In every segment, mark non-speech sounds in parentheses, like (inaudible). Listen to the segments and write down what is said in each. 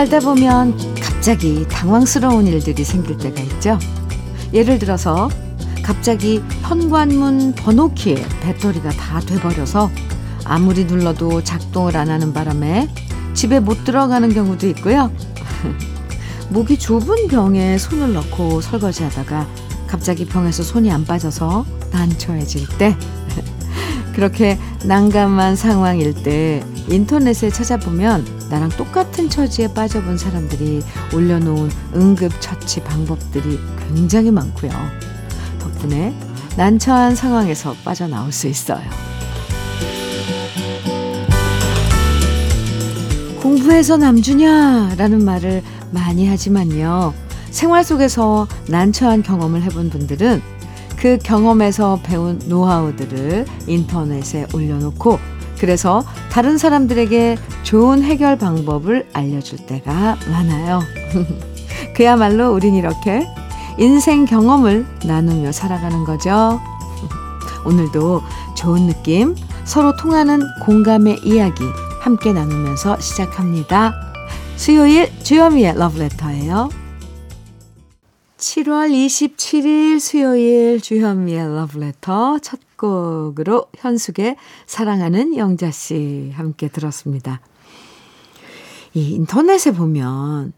살다 보면 갑자기 당황스러운 일들이 생길 때가 있죠. 예를 들어서 갑자기 현관문 번호키에 배터리가 다 돼버려서 아무리 눌러도 작동을 안 하는 바람에 집에 못 들어가는 경우도 있고요. (laughs) 목이 좁은 병에 손을 넣고 설거지하다가 갑자기 병에서 손이 안 빠져서 난처해질 때 (laughs) 그렇게 난감한 상황일 때 인터넷에 찾아보면 나랑 똑같은 처지에 빠져본 사람들이 올려놓은 응급처치 방법들이 굉장히 많고요. 덕분에 난처한 상황에서 빠져나올 수 있어요. 공부해서 남주냐라는 말을 많이 하지만요. 생활 속에서 난처한 경험을 해본 분들은 그 경험에서 배운 노하우들을 인터넷에 올려놓고 그래서 다른 사람들에게 좋은 해결 방법을 알려줄 때가 많아요. (laughs) 그야말로 우린 이렇게 인생 경험을 나누며 살아가는 거죠. (laughs) 오늘도 좋은 느낌, 서로 통하는 공감의 이야기 함께 나누면서 시작합니다. 수요일 주현미의 러브레터예요. 7월 27일 수요일 주현미의 러브레터 첫 곡으로 현숙의 사랑하는 영자씨 함께 들었습니다. 이 인터넷에 보면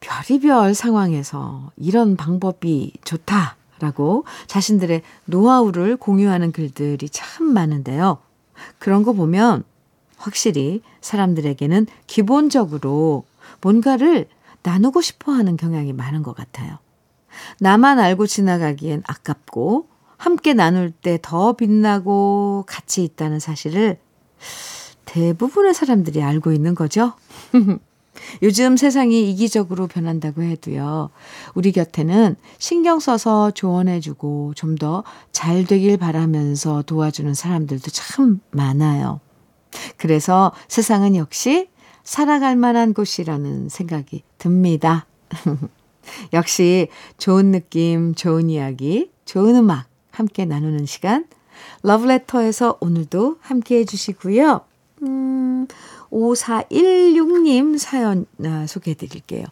별이별 상황에서 이런 방법이 좋다라고 자신들의 노하우를 공유하는 글들이 참 많은데요. 그런 거 보면 확실히 사람들에게는 기본적으로 뭔가를 나누고 싶어 하는 경향이 많은 것 같아요. 나만 알고 지나가기엔 아깝고 함께 나눌 때 더 빛나고 가치 있다는 사실을 대부분의 사람들이 알고 있는 거죠. (laughs) 요즘 세상이 이기적으로 변한다고 해도요. 우리 곁에는 신경 써서 조언해주고 좀 더 잘 되길 바라면서 도와주는 사람들도 참 많아요. 그래서 세상은 역시 살아갈 만한 곳이라는 생각이 듭니다. (laughs) 역시 좋은 느낌, 좋은 이야기, 좋은 음악 함께 나누는 시간. 러브레터에서 오늘도 함께 해주시고요. 음, 5416님 사연 아, 소개해 드릴게요.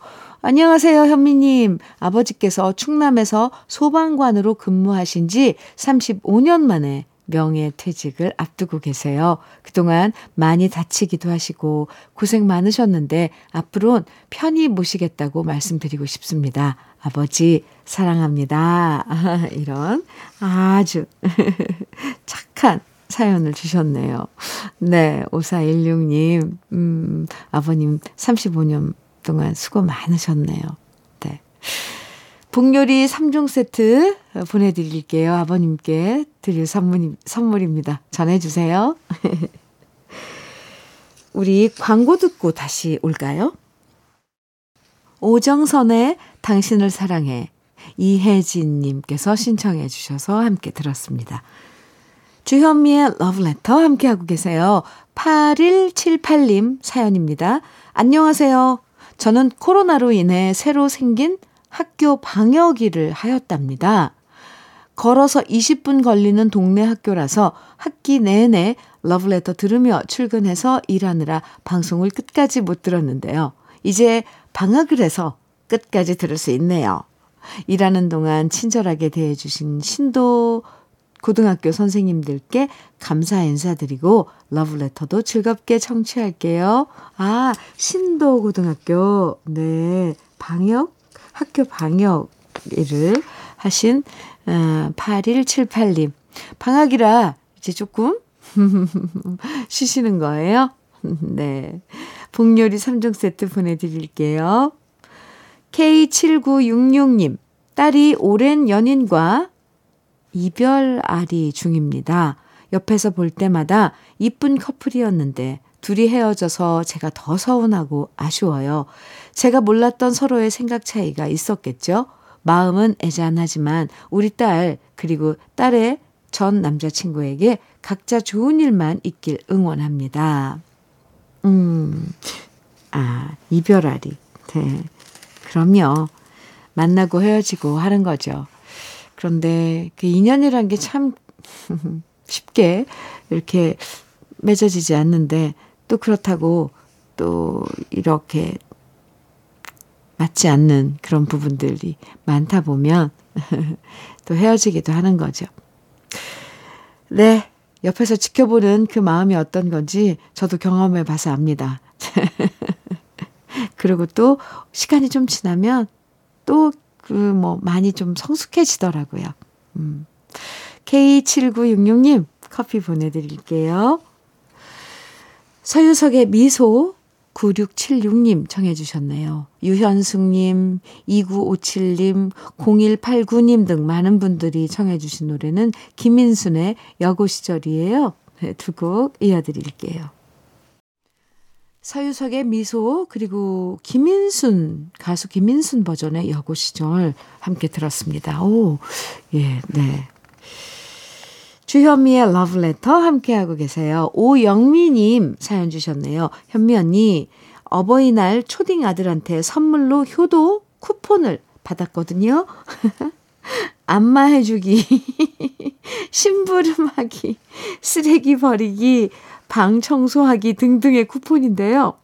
안녕하세요, 현미님. 아버지께서 충남에서 소방관으로 근무하신 지 35년 만에 명예 퇴직을 앞두고 계세요. 그동안 많이 다치기도 하시고 고생 많으셨는데 앞으론 편히 모시겠다고 말씀드리고 싶습니다. 아버지 사랑합니다. (laughs) 이런 아주 (laughs) 착한 사연을 주셨네요. 네, 5416님, 음, 아버님 35년 동안 수고 많으셨네요. 네. 복요리 3종 세트 보내드릴게요. 아버님께 드릴 선물, 선물입니다. 전해주세요. (laughs) 우리 광고 듣고 다시 올까요? 오정선의 당신을 사랑해 이혜진님께서 신청해 주셔서 함께 들었습니다. 주현미의 러브레터 함께하고 계세요. 8178님 사연입니다. 안녕하세요. 저는 코로나로 인해 새로 생긴 학교 방역 일을 하였답니다. 걸어서 20분 걸리는 동네 학교라서 학기 내내 러브레터 들으며 출근해서 일하느라 방송을 끝까지 못 들었는데요. 이제 방학을 해서 끝까지 들을 수 있네요. 일하는 동안 친절하게 대해주신 신도 고등학교 선생님들께 감사 인사드리고 러브레터도 즐겁게 청취할게요. 아, 신도 고등학교. 네. 방역 학교 방역 일을 하신 어, 8178님. 방학이라 이제 조금 (laughs) 쉬시는 거예요? (laughs) 네. 복요리 3종 세트 보내드릴게요. K7966님. 딸이 오랜 연인과 이별알이 중입니다. 옆에서 볼 때마다 이쁜 커플이었는데 둘이 헤어져서 제가 더 서운하고 아쉬워요. 제가 몰랐던 서로의 생각 차이가 있었겠죠? 마음은 애잔하지만 우리 딸 그리고 딸의 전 남자친구에게 각자 좋은 일만 있길 응원합니다. 음, 아, 이별알이. 네. 그럼요. 만나고 헤어지고 하는 거죠. 그런데 그 인연이란 게 참 (laughs) 쉽게 이렇게 맺어지지 않는데 또 그렇다고 또 이렇게 맞지 않는 그런 부분들이 많다 보면 (laughs) 또 헤어지기도 하는 거죠. 네. 옆에서 지켜보는 그 마음이 어떤 건지 저도 경험해 봐서 압니다. (laughs) 그리고 또 시간이 좀 지나면 또 그 뭐 많이 좀 성숙해지더라고요. 음. K7966님 커피 보내드릴게요. 서유석의 미소 9676님 청해 주셨네요. 유현숙님, 2957님, 0189님 등 많은 분들이 청해 주신 노래는 김민순의 여고 시절이에요. 네, 두곡 이어드릴게요. 서유석의 미소 그리고 김민순 가수 김민순 버전의 여고 시절 함께 들었습니다. 오, 예, 네. 주현미의 러브레터 함께하고 계세요. 오영미님 사연 주셨네요. 현미 언니, 어버이날 초딩 아들한테 선물로 효도 쿠폰을 받았거든요. (laughs) 안마해주기, (laughs) 심부름하기, 쓰레기 버리기, 방 청소하기 등등의 쿠폰인데요.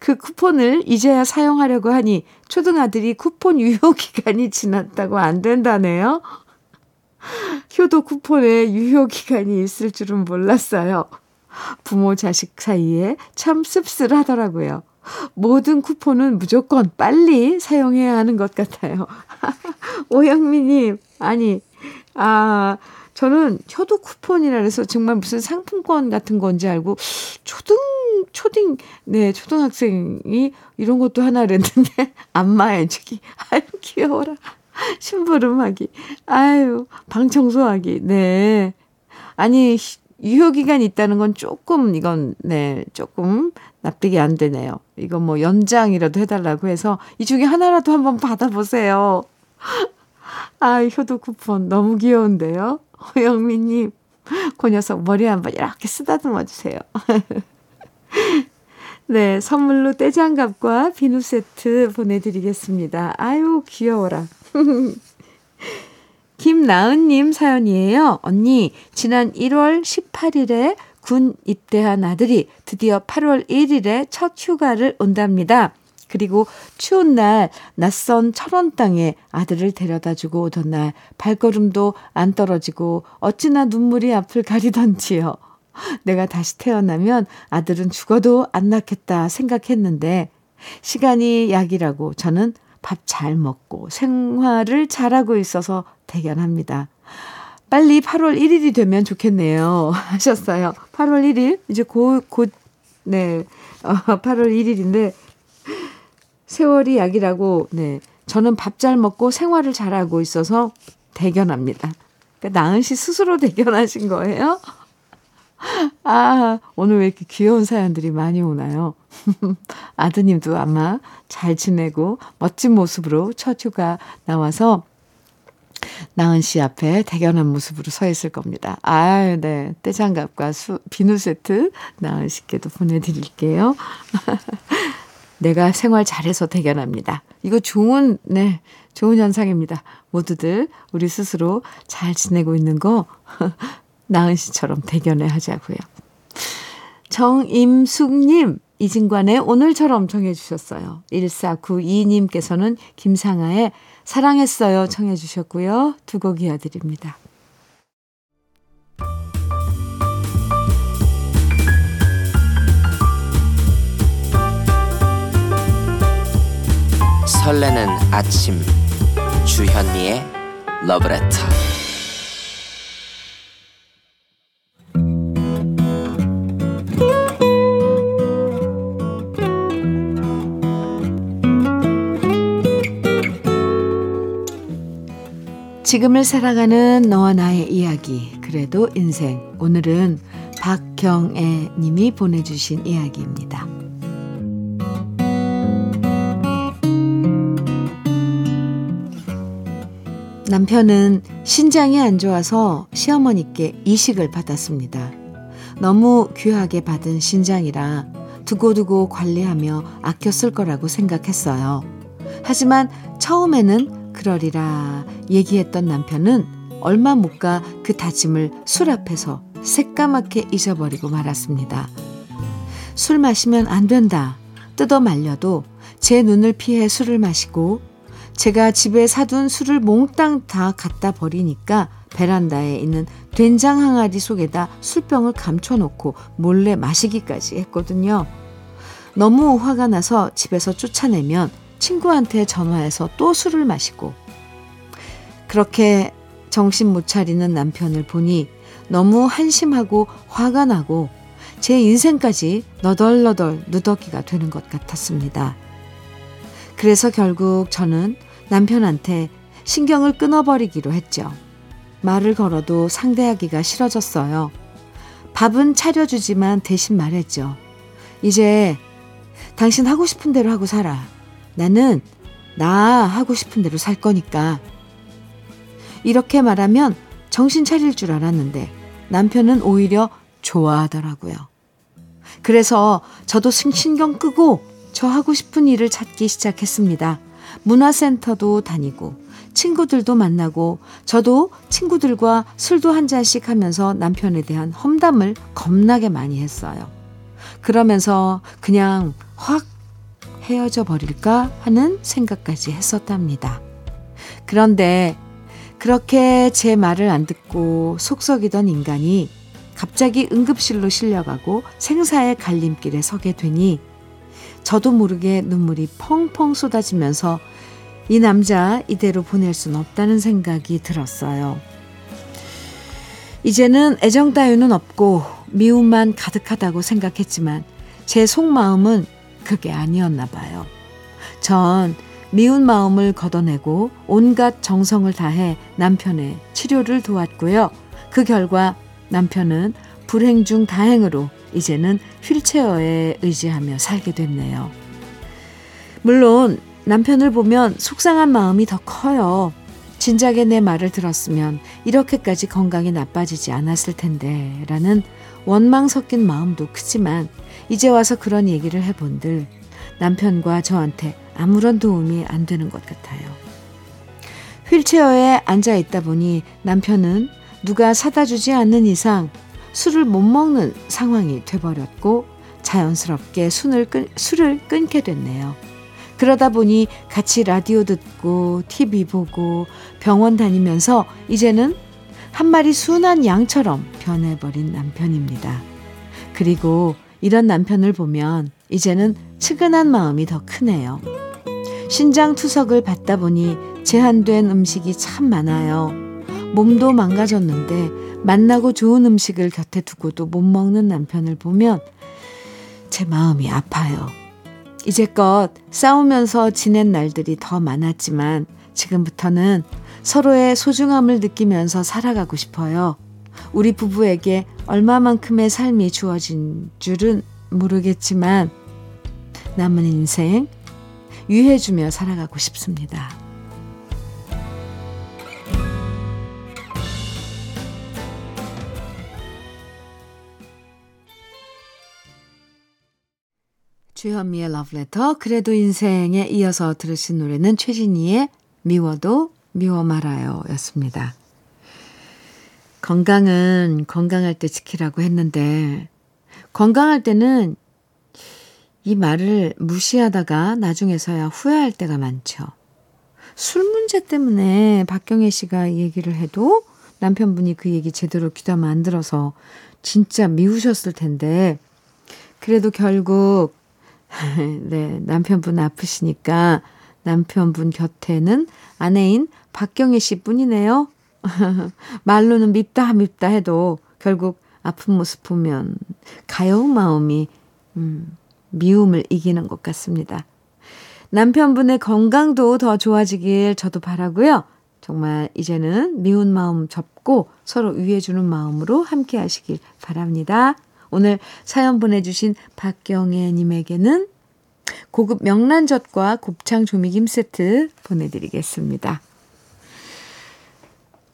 그 쿠폰을 이제야 사용하려고 하니 초등아들이 쿠폰 유효 기간이 지났다고 안 된다네요. 효도 쿠폰에 유효기간이 있을 줄은 몰랐어요. 부모 자식 사이에 참 씁쓸하더라고요. 모든 쿠폰은 무조건 빨리 사용해야 하는 것 같아요. (laughs) 오영미님, 아니, 아, 저는 효도 쿠폰이라 해서 정말 무슨 상품권 같은 건지 알고, 초등, 초딩, 네, 초등학생이 이런 것도 하나 그랬는데, (laughs) 안마해주기. 아유, 귀여워라. (laughs) 심부름하기. 아유, 방 청소하기. 네. 아니, 유효기간이 있다는 건 조금, 이건, 네, 조금 납득이 안 되네요. 이건 뭐 연장이라도 해달라고 해서 이 중에 하나라도 한번 받아보세요. (laughs) 아, 효도 쿠폰 너무 귀여운데요? 호영미님, 그 녀석 머리 한번 이렇게 쓰다듬어 주세요. (laughs) 네, 선물로 떼장갑과 비누 세트 보내드리겠습니다. 아유, 귀여워라. (laughs) 김나은님 사연이에요. 언니, 지난 1월 18일에 군 입대한 아들이 드디어 8월 1일에 첫 휴가를 온답니다. 그리고 추운 날 낯선 철원 땅에 아들을 데려다 주고 오던 날 발걸음도 안 떨어지고 어찌나 눈물이 앞을 가리던지요. (laughs) 내가 다시 태어나면 아들은 죽어도 안 낳겠다 생각했는데 시간이 약이라고 저는 밥 잘 먹고 생활을 잘하고 있어서 대견합니다. 빨리 8월 1일이 되면 좋겠네요. (laughs) 하셨어요. 8월 1일? 이제 곧, 곧, 네. 어, 8월 1일인데, 세월이 약이라고, 네. 저는 밥 잘 먹고 생활을 잘하고 있어서 대견합니다. 그러니까 나은 씨 스스로 대견하신 거예요? 아, 오늘 왜 이렇게 귀여운 사연들이 많이 오나요? (laughs) 아드님도 아마 잘 지내고 멋진 모습으로 첫 휴가 나와서 나은 씨 앞에 대견한 모습으로 서 있을 겁니다. 아유, 네. 떼장갑과 수, 비누 세트 나은 씨께도 보내드릴게요. (laughs) 내가 생활 잘해서 대견합니다. 이거 좋은, 네. 좋은 현상입니다. 모두들 우리 스스로 잘 지내고 있는 거 (laughs) 나은 씨처럼 대견해 하자고요. 정임숙님, 이진관의 오늘처럼 정해주셨어요. 1492님께서는 김상아의 사랑했어요 청해주셨고요. 두 곡 이어드립니다. 설레는 아침 주현미의 러브레터 지금을 살아가는 너와 나의 이야기, 그래도 인생. 오늘은 박경애 님이 보내주신 이야기입니다. 남편은 신장이 안 좋아서 시어머니께 이식을 받았습니다. 너무 귀하게 받은 신장이라 두고두고 관리하며 쓸 거라고 생각했어요. 하지만 처음에는 그러리라 얘기했던 남편은 얼마 못 가 그 다짐을 술 앞에서 새까맣게 잊어버리고 말았습니다. 술 마시면 안 된다. 뜯어 말려도 제 눈을 피해 술을 마시고 제가 집에 사둔 술을 몽땅 다 갖다 버리니까 베란다에 있는 된장 항아리 속에다 술병을 감춰놓고 몰래 마시기까지 했거든요. 너무 화가 나서 집에서 쫓아내면 친구한테 전화해서 또 술을 마시고 그렇게 정신 못 차리는 남편을 보니 너무 한심하고 화가 나고 제 인생까지 너덜너덜 누더기가 되는 것 같았습니다. 그래서 결국 저는 남편한테 신경을 끊어버리기로 했죠. 말을 걸어도 상대하기가 싫어졌어요. 밥은 차려주지만 대신 말했죠. 이제 당신 하고 싶은 대로 하고 살아. 나는 나 하고 싶은 대로 살 거니까. 이렇게 말하면 정신 차릴 줄 알았는데 남편은 오히려 좋아하더라고요. 그래서 저도 신경 끄고 저 하고 싶은 일을 찾기 시작했습니다. 문화센터도 다니고 친구들도 만나고 저도 친구들과 술도 한 잔씩 하면서 남편에 대한 험담을 겁나게 많이 했어요. 그러면서 그냥 확 헤어져 버릴까 하는 생각까지 했었답니다. 그런데 그렇게 제 말을 안 듣고 속썩이던 인간이 갑자기 응급실로 실려가고 생사의 갈림길에 서게 되니 저도 모르게 눈물이 펑펑 쏟아지면서 이 남자 이대로 보낼 순 없다는 생각이 들었어요. 이제는 애정 따위는 없고 미움만 가득하다고 생각했지만 제 속마음은 그게 아니었나 봐요. 전 미운 마음을 걷어내고 온갖 정성을 다해 남편의 치료를 도왔고요. 그 결과 남편은 불행 중 다행으로 이제는 휠체어에 의지하며 살게 됐네요. 물론 남편을 보면 속상한 마음이 더 커요. 진작에 내 말을 들었으면 이렇게까지 건강이 나빠지지 않았을 텐데 라는 원망 섞인 마음도 크지만 이제 와서 그런 얘기를 해본들 남편과 저한테 아무런 도움이 안 되는 것 같아요. 휠체어에 앉아 있다 보니 남편은 누가 사다 주지 않는 이상 술을 못 먹는 상황이 돼버렸고 자연스럽게 술을, 끊, 술을 끊게 됐네요. 그러다 보니 같이 라디오 듣고 TV 보고 병원 다니면서 이제는 한 마리 순한 양처럼 변해버린 남편입니다. 그리고 이런 남편을 보면 이제는 측은한 마음이 더 크네요. 신장 투석을 받다 보니 제한된 음식이 참 많아요. 몸도 망가졌는데 만나고 좋은 음식을 곁에 두고도 못 먹는 남편을 보면 제 마음이 아파요. 이제껏 싸우면서 지낸 날들이 더 많았지만 지금부터는 서로의 소중함을 느끼면서 살아가고 싶어요. 우리 부부에게 얼마만큼의 삶이 주어진 줄은 모르겠지만 남은 인생 유해주며 살아가고 싶습니다. 주현미의 러브레터 그래도 인생에 이어서 들으신 노래는 최진희의 미워도 미워 말아요 였습니다. 건강은 건강할 때 지키라고 했는데 건강할 때는 이 말을 무시하다가 나중에서야 후회할 때가 많죠. 술 문제 때문에 박경혜 씨가 얘기를 해도 남편분이 그 얘기 제대로 귀담아 안 들어서 진짜 미우셨을 텐데 그래도 결국 (laughs) 네, 남편분 아프시니까 남편분 곁에는 아내인 박경혜 씨 뿐이네요. (laughs) 말로는 밉다 밉다 해도 결국 아픈 모습 보면 가여운 마음이 음, 미움을 이기는 것 같습니다. 남편분의 건강도 더 좋아지길 저도 바라고요. 정말 이제는 미운 마음 접고 서로 위해주는 마음으로 함께 하시길 바랍니다. 오늘 사연 보내주신 박경애 님에게는 고급 명란젓과 곱창 조미김 세트 보내드리겠습니다.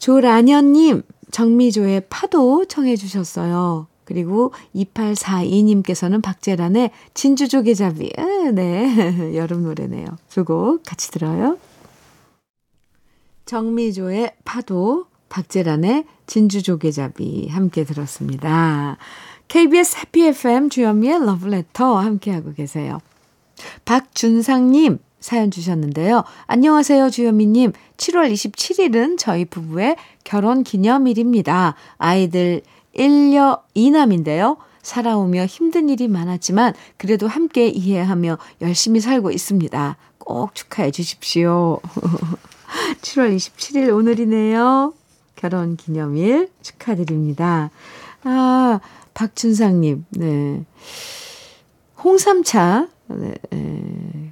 조라년님, 정미조의 파도 청해 주셨어요. 그리고 2842님께서는 박재란의 진주조개잡이. 네, (laughs) 여름 노래네요. 두 곡 같이 들어요. 정미조의 파도, 박재란의 진주조개잡이 함께 들었습니다. KBS 해피 FM 주현미의 러브레터 함께하고 계세요. 박준상님 사연 주셨는데요. 안녕하세요, 주현미님. 7월 27일은 저희 부부의 결혼 기념일입니다. 아이들 1녀 2남인데요. 살아오며 힘든 일이 많았지만 그래도 함께 이해하며 열심히 살고 있습니다. 꼭 축하해 주십시오. (laughs) 7월 27일 오늘이네요. 결혼 기념일 축하드립니다. 아, 박준상님, 네. 홍삼차, 네, 네.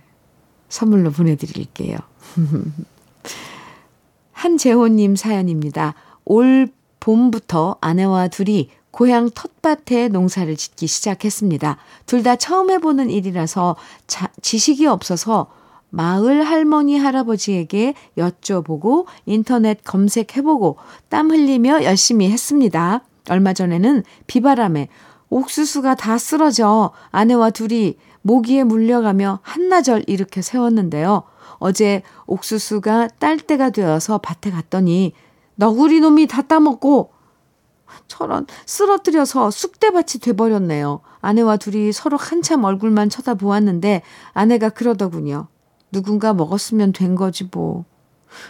선물로 보내드릴게요. (laughs) 한재호님 사연입니다. 올 봄부터 아내와 둘이 고향 텃밭에 농사를 짓기 시작했습니다. 둘 다 처음 해보는 일이라서 자, 지식이 없어서 마을 할머니 할아버지에게 여쭤보고 인터넷 검색해보고 땀 흘리며 열심히 했습니다. 얼마 전에는 비바람에 옥수수가 다 쓰러져 아내와 둘이 모기에 물려가며 한나절 일으켜 세웠는데요. 어제 옥수수가 딸 때가 되어서 밭에 갔더니 너구리 놈이 다 따먹고 저런 쓰러뜨려서 쑥대밭이 돼버렸네요. 아내와 둘이 서로 한참 얼굴만 쳐다보았는데 아내가 그러더군요. 누군가 먹었으면 된 거지 뭐.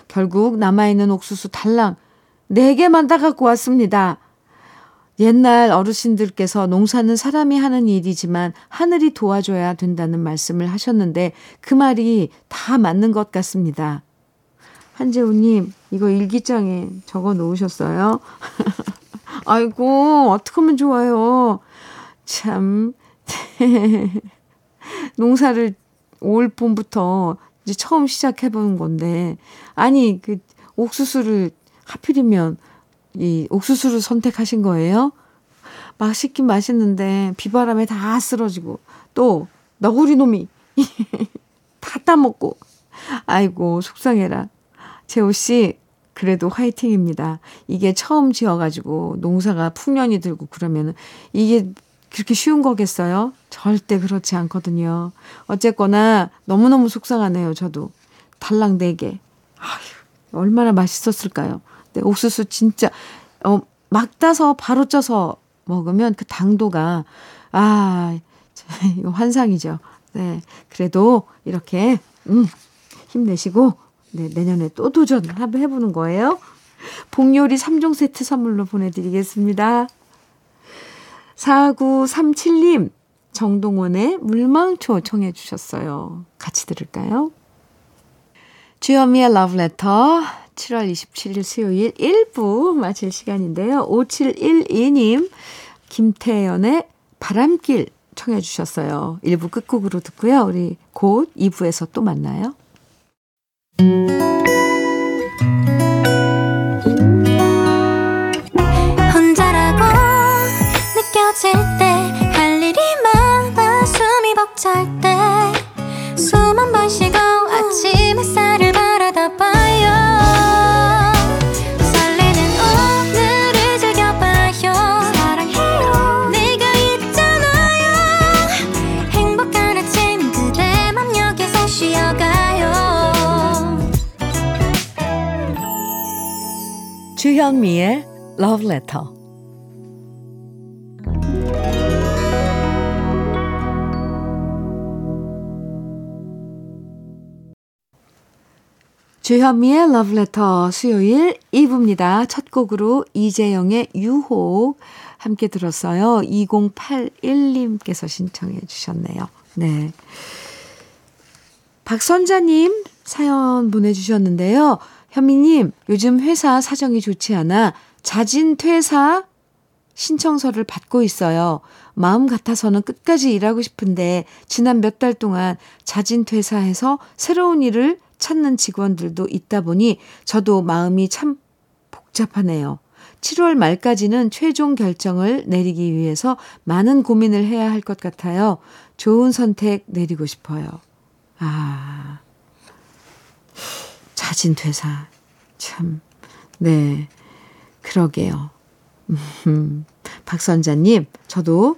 결국 남아있는 옥수수 달랑 4개만 다 갖고 왔습니다. 옛날 어르신들께서 농사는 사람이 하는 일이지만 하늘이 도와줘야 된다는 말씀을 하셨는데 그 말이 다 맞는 것 같습니다. 한재우님, 이거 일기장에 적어 놓으셨어요? (laughs) 아이고, 어떡하면 좋아요. 참, (laughs) 농사를 올 봄부터 이제 처음 시작해보는 건데, 아니, 그, 옥수수를 하필이면 이 옥수수를 선택하신 거예요? 맛있긴 맛있는데 비바람에 다 쓰러지고 또 너구리 놈이 (laughs) 다 따먹고 아이고 속상해라. 재호 씨 그래도 화이팅입니다. 이게 처음 지어가지고 농사가 풍년이 들고 그러면은 이게 그렇게 쉬운 거겠어요? 절대 그렇지 않거든요. 어쨌거나 너무너무 속상하네요, 저도. 달랑 4개. 아휴, 얼마나 맛있었을까요? 네, 옥수수 진짜, 어, 막 따서 바로 쪄서 먹으면 그 당도가, 아, 이거 환상이죠. 네. 그래도 이렇게, 음, 힘내시고, 네, 내년에 또 도전 한번 해보는 거예요. 복요리 3종 세트 선물로 보내드리겠습니다. 4937님, 정동원의 물망초 청해 주셨어요. 같이 들을까요? 주현미의 러브레터 7월 27일 수요일 1부 마칠 시간인데요. 5712님, 김태연의 바람길 청해 주셨어요. 1부 끝곡으로 듣고요. 우리 곧 2부에서 또 만나요. 혼자라고 느껴질 때 할 일이 많아 숨이 벅찰 때숨한번쉬 주현미의 Love Letter. 주현미의 Love Letter 수요일 2부입니다. 첫 곡으로 이재영의 유혹 함께 들었어요. 2081님께서 신청해 주셨네요. 네. 박선자님 사연 보내주셨는데요. 현미님, 요즘 회사 사정이 좋지 않아 자진 퇴사 신청서를 받고 있어요. 마음 같아서는 끝까지 일하고 싶은데 지난 몇 달 동안 자진 퇴사해서 새로운 일을 찾는 직원들도 있다 보니 저도 마음이 참 복잡하네요. 7월 말까지는 최종 결정을 내리기 위해서 많은 고민을 해야 할 것 같아요. 좋은 선택 내리고 싶어요. 아. 자진 퇴사. 참. 네. 그러게요. 음, 박선자님, 저도,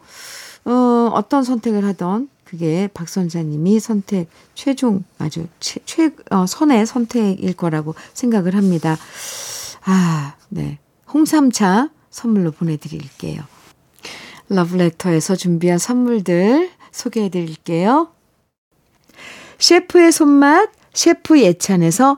어, 어떤 선택을 하던 그게 박선자님이 선택, 최종, 아주 최, 최, 어, 선의 선택일 거라고 생각을 합니다. 아, 네. 홍삼차 선물로 보내드릴게요. 러브레터에서 준비한 선물들 소개해 드릴게요. 셰프의 손맛, 셰프 예찬에서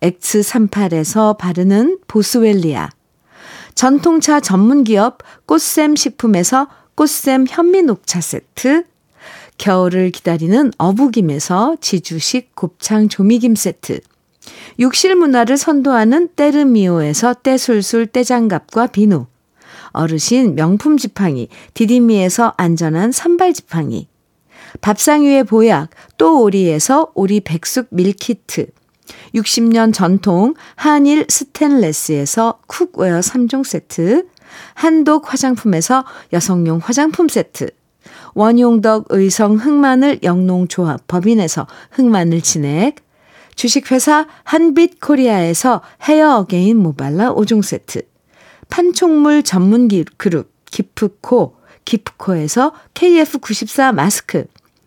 X38에서 바르는 보스웰리아. 전통차 전문기업 꽃샘 식품에서 꽃샘 현미녹차 세트. 겨울을 기다리는 어부김에서 지주식 곱창 조미김 세트. 욕실 문화를 선도하는 때르미오에서 때술술 때장갑과 비누. 어르신 명품 지팡이 디디미에서 안전한 산발 지팡이. 밥상 위의 보약 또 오리에서 오리 백숙 밀키트. 60년 전통 한일 스텐레스에서 쿡웨어 3종 세트. 한독 화장품에서 여성용 화장품 세트. 원용덕 의성 흑마늘 영농조합 법인에서 흑마늘 진액. 주식회사 한빛 코리아에서 헤어 어게인 모발라 5종 세트. 판촉물 전문 그룹 기프코, 기프코에서 KF94 마스크.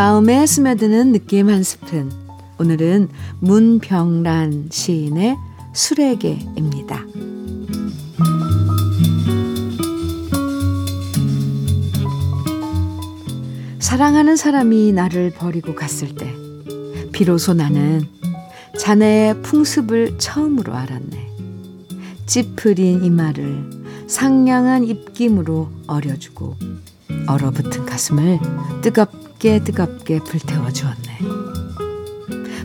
마음에 스며드는 느낌 한 스푼. 오늘은 문병란 시인의 술에게입니다. 사랑하는 사람이 나를 버리고 갔을 때, 비로소 나는 자네의 풍습을 처음으로 알았네. 찌푸린 이마를 상냥한 입김으로 어려주고, 얼어붙은 가슴을 뜨겁게 뜨겁게 불태워 주었네.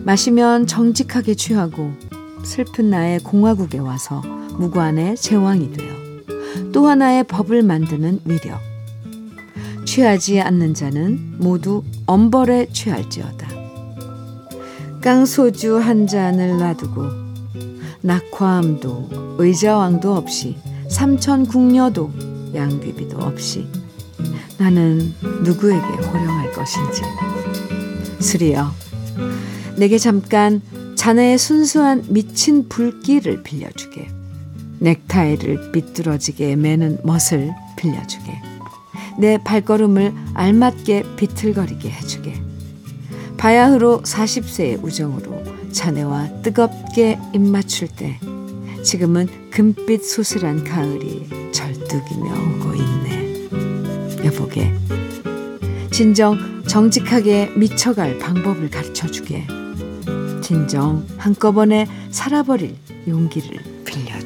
마시면 정직하게 취하고, 슬픈 나의 공화국에 와서 무관의 제왕이 되어, 또 하나의 법을 만드는 위력. 취하지 않는 자는 모두 엄벌에 취할지어다. 깡소주 한 잔을 놔두고 낙화암도 의자왕도 없이 삼천 궁녀도 양귀비도 없이 나는 누구에게 호령할 것인지 스리여 내게 잠깐 자네의 순수한 미친 불길을 빌려주게 넥타이를 삐뚤어지게 매는 멋을 빌려주게 내 발걸음을 알맞게 비틀거리게 해주게. 바야흐로 40세의 우정으로 자네와 뜨겁게 입맞출 때 지금은 금빛 소슬한 가을이 절뚝이며 오고 있네. 여보게 진정 정직하게 미쳐갈 방법을 가르쳐 주게. 진정 한꺼번에 살아버릴 용기를 빌려주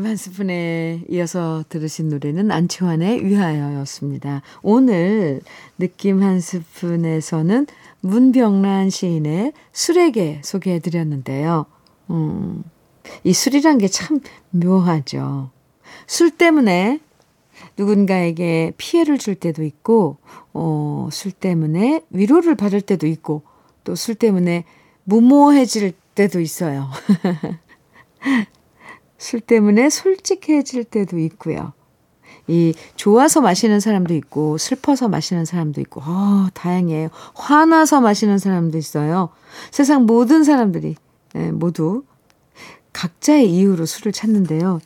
한 스푼에 이어서 들으신 노래는 안치환의 위하여였습니다. 오늘 느낌 한 스푼에서는 문병란 시인의 술에게 소개해 드렸는데요. 음, 이 술이란 게 참 묘하죠. 술 때문에 누군가에게 피해를 줄 때도 있고, 어, 술 때문에 위로를 받을 때도 있고, 또 술 때문에 무모해질 때도 있어요. (laughs) 술 때문에 솔직해질 때도 있고요. 이 좋아서 마시는 사람도 있고 슬퍼서 마시는 사람도 있고 어, 다양해요. 화나서 마시는 사람도 있어요. 세상 모든 사람들이 네, 모두 각자의 이유로 술을 찾는데요.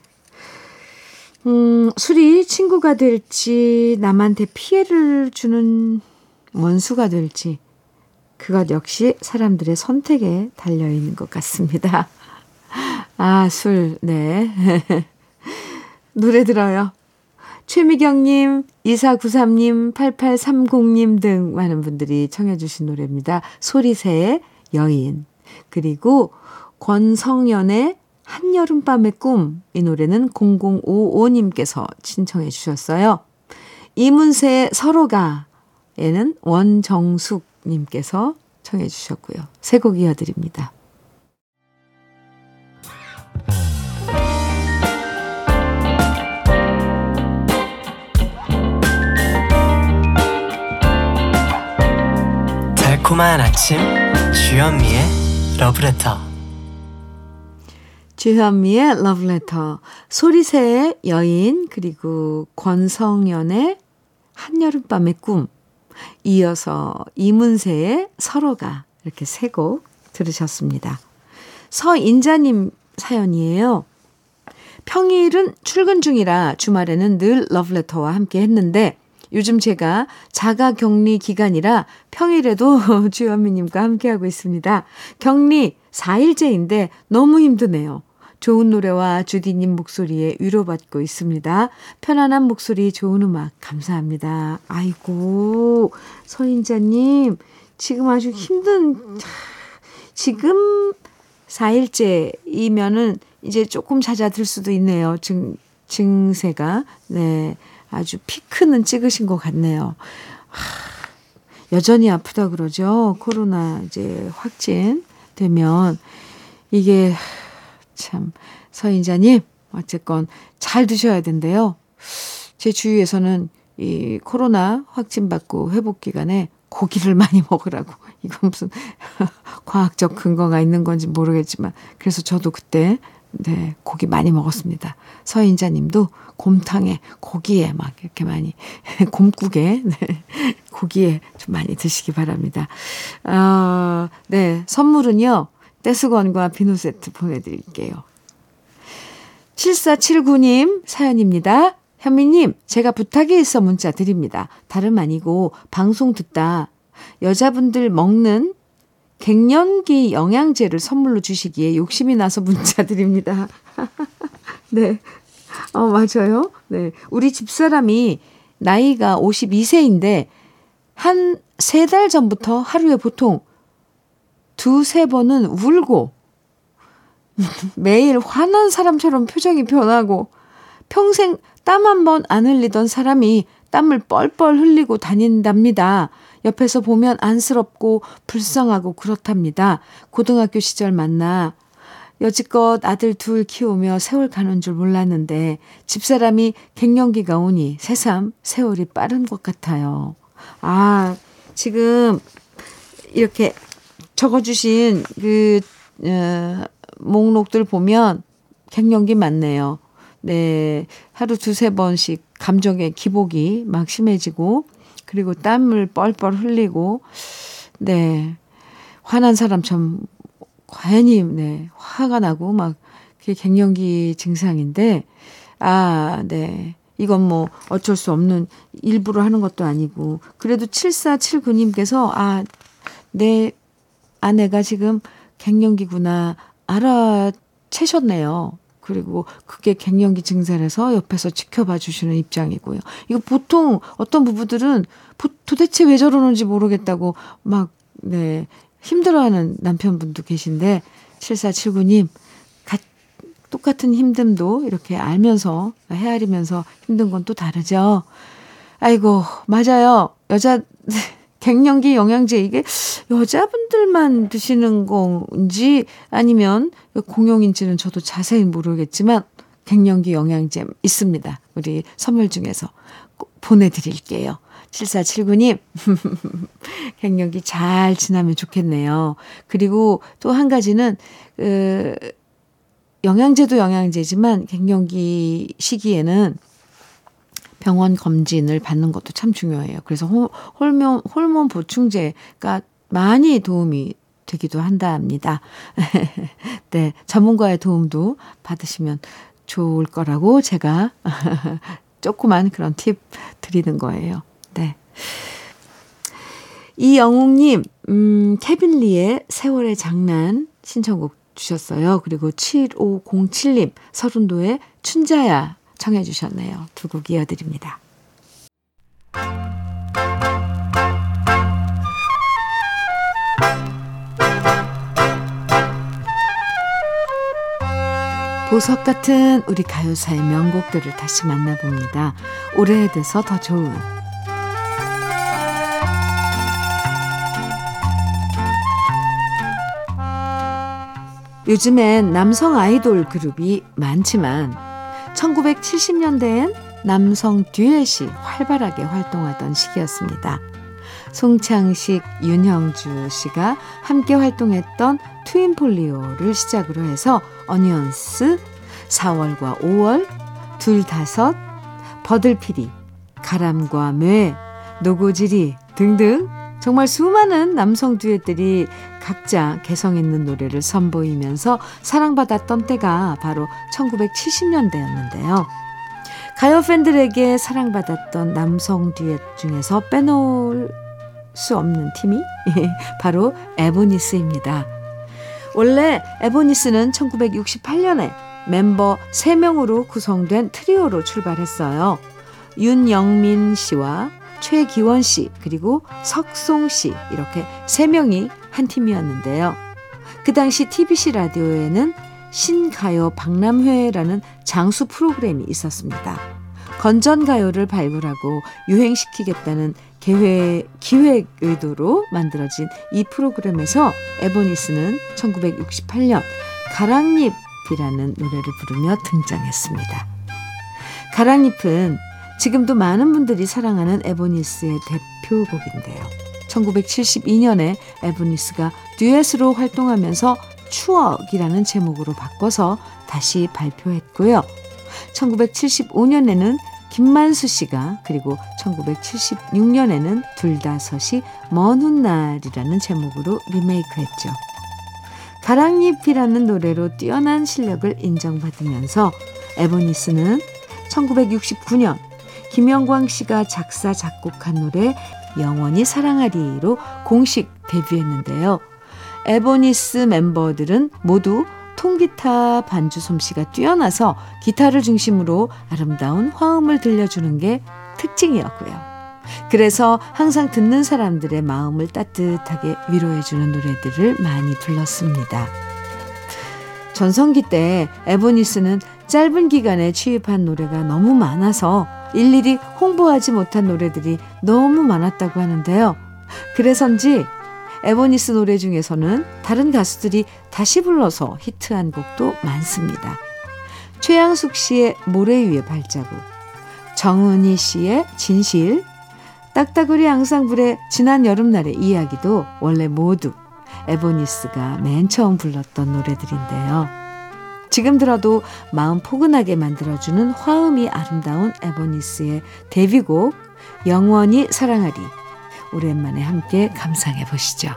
음, 술이 친구가 될지 남한테 피해를 주는 원수가 될지 그것 역시 사람들의 선택에 달려 있는 것 같습니다. 아, 술, 네. (laughs) 노래 들어요. 최미경님, 2493님, 8830님 등 많은 분들이 청해주신 노래입니다. 소리새의 여인. 그리고 권성연의 한여름밤의 꿈. 이 노래는 0055님께서 신청해 주셨어요. 이문세의 서로가. 에는 원정숙님께서 청해 주셨고요. 세 곡 이어드립니다. 달콤한 아침 주현미의 러브레터 주현미의 러브레터 소리새의 여인 그리고 권성연의 한여름밤의 꿈. 이어서 이문세의 서로가 이렇게 세 곡 들으셨습니다. 서인자님 사연이에요. 평일은 출근 중이라 주말에는 늘 러브레터와 함께 했는데 요즘 제가 자가 격리 기간이라 평일에도 (laughs) 주현미님과 함께하고 있습니다. 격리 4일째인데 너무 힘드네요. 좋은 노래와 주디님 목소리에 위로받고 있습니다. 편안한 목소리, 좋은 음악, 감사합니다. 아이고, 서인자님, 지금 아주 힘든, 지금 4일째이면은 이제 조금 잦아들 수도 있네요. 증, 증세가. 네. 아주 피크는 찍으신 것 같네요. 하, 여전히 아프다 그러죠. 코로나 이제 확진 되면 이게 참 서인자님 어쨌건 잘 드셔야 된대요. 제 주위에서는 이 코로나 확진 받고 회복 기간에 고기를 많이 먹으라고 이건 무슨 (laughs) 과학적 근거가 있는 건지 모르겠지만 그래서 저도 그때 네, 고기 많이 먹었습니다. 서인자 님도 곰탕에 고기에 막 이렇게 많이 (laughs) 곰국에 네, 고기에 좀 많이 드시기 바랍니다. 어, 네, 선물은요. 떼수건과 비누 세트 보내드릴게요. 7479님 사연입니다. 현미님, 제가 부탁이 있어 문자 드립니다. 다름 아니고 방송 듣다 여자분들 먹는 갱년기 영양제를 선물로 주시기에 욕심이 나서 문자 드립니다. (laughs) 네. 어, 맞아요. 네. 우리 집사람이 나이가 52세인데 한 세 달 전부터 하루에 보통 두세 번은 울고 (laughs) 매일 화난 사람처럼 표정이 변하고 평생 땀 한 번 안 흘리던 사람이 땀을 뻘뻘 흘리고 다닌답니다. 옆에서 보면 안쓰럽고 불쌍하고 그렇답니다. 고등학교 시절 만나 여지껏 아들 둘 키우며 세월 가는 줄 몰랐는데 집사람이 갱년기가 오니 새삼 세월이 빠른 것 같아요. 아, 지금 이렇게 적어주신 그, 어, 목록들 보면 갱년기 맞네요. 네. 하루 두세 번씩 감정의 기복이 막 심해지고 그리고 땀을 뻘뻘 흘리고, 네. 화난 사람처럼 괜히, 네. 화가 나고 막, 그게 갱년기 증상인데, 아, 네. 이건 뭐 어쩔 수 없는 일부러 하는 것도 아니고, 그래도 7479님께서, 아, 내 아내가 지금 갱년기구나 알아채셨네요. 그리고 그게 갱년기 증세라서 옆에서 지켜봐 주시는 입장이고요. 이거 보통 어떤 부부들은 도대체 왜 저러는지 모르겠다고 막, 네, 힘들어하는 남편분도 계신데, 7479님, 가, 똑같은 힘듦도 이렇게 알면서, 헤아리면서 힘든 건 또 다르죠. 아이고, 맞아요. 여자, 갱년기 영양제 이게 여자분들만 드시는 건지 아니면 공용인지는 저도 자세히 모르겠지만 갱년기 영양제 있습니다. 우리 선물 중에서 꼭 보내드릴게요. 7479님, (laughs) 갱년기 잘 지나면 좋겠네요. 그리고 또 한 가지는, 그, 영양제도 영양제지만 갱년기 시기에는 병원 검진을 받는 것도 참 중요해요. 그래서 호, 르몬 호르몬 보충제가 많이 도움이 되기도 한답니다. (laughs) 네, 전문가의 도움도 받으시면 좋을 거라고 제가 (laughs) 조그만 그런 팁 드리는 거예요. 네. 이영웅님, 음, 케빈리의 세월의 장난 신청곡 주셨어요. 그리고 7507님, 서른도의 춘자야 청해 주셨네요. 두 곡 이어드립니다. 보석 같은 우리 가요사의 명곡들을 다시 만나봅니다. 오래돼서 더 좋은 요즘엔 남성 아이돌 그룹이 많지만 1970년대엔 남성 듀엣이 활발하게 활동하던 시기였습니다. 송창식, 윤형주 씨가 함께 활동했던 트윈폴리오를 시작으로 해서 어니언스, 4월과 5월, 둘 다섯, 버들피리, 가람과 매, 노고지리 등등 정말 수많은 남성 듀엣들이 각자 개성 있는 노래를 선보이면서 사랑받았던 때가 바로 1970년대였는데요. 가요 팬들에게 사랑받았던 남성 듀엣 중에서 빼놓을 수 없는 팀이 (laughs) 바로 에보니스입니다. 원래 에보니스는 1968년에 멤버 3명으로 구성된 트리오로 출발했어요. 윤영민 씨와 최기원 씨 그리고 석송 씨 이렇게 3명이 한 팀이었는데요. 그 당시 TBC 라디오에는 신가요 박람회라는 장수 프로그램이 있었습니다. 건전가요를 발굴하고 유행시키겠다는 계획, 기획 의도로 만들어진 이 프로그램에서 에보니스는 1968년 가랑잎이라는 노래를 부르며 등장했습니다. 가랑잎은 지금도 많은 분들이 사랑하는 에보니스의 대표곡인데요. 1972년에 에보니스가 듀엣으로 활동하면서 추억이라는 제목으로 바꿔서 다시 발표했고요. 1975년에는 김만수 씨가 그리고 1976년에는 둘 다섯이 먼 훗날이라는 제목으로 리메이크했죠. 가랑잎이라는 노래로 뛰어난 실력을 인정받으면서 에보니스는 1969년 김영광 씨가 작사 작곡한 노래 영원히 사랑하리로 공식 데뷔했는데요. 에보니스 멤버들은 모두 통기타 반주 솜씨가 뛰어나서 기타를 중심으로 아름다운 화음을 들려주는 게 특징이었고요. 그래서 항상 듣는 사람들의 마음을 따뜻하게 위로해주는 노래들을 많이 불렀습니다. 전성기 때 에보니스는 짧은 기간에 취입한 노래가 너무 많아서 일일이 홍보하지 못한 노래들이 너무 많았다고 하는데요. 그래서인지 에보니스 노래 중에서는 다른 가수들이 다시 불러서 히트한 곡도 많습니다. 최양숙 씨의 모래 위의 발자국, 정은희 씨의 진실, 딱따구리 앙상블의 지난 여름날의 이야기도 원래 모두 에보니스가 맨 처음 불렀던 노래들인데요. 지금 들어도 마음 포근하게 만들어주는 화음이 아름다운 에보니스의 데뷔곡 영원히 사랑하리 오랜만에 함께 감상해 보시죠.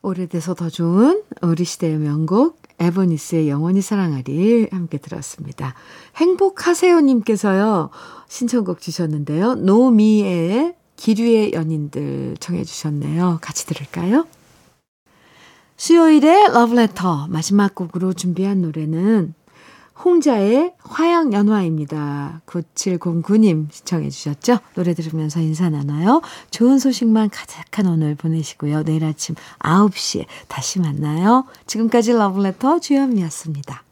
오래돼서 더 좋은 우리 시대의 명곡 에버니스의 영원히 사랑하리 함께 들었습니다. 행복하세요 님께서요 신청곡 주셨는데요. 노미애의 기류의 연인들 청해 주셨네요. 같이 들을까요? 수요일에 러브레터 마지막 곡으로 준비한 노래는 홍자의 화양연화입니다. 9709님 시청해 주셨죠? 노래 들으면서 인사 나눠요. 좋은 소식만 가득한 오늘 보내시고요. 내일 아침 9시에 다시 만나요. 지금까지 러브레터 주현미였습니다.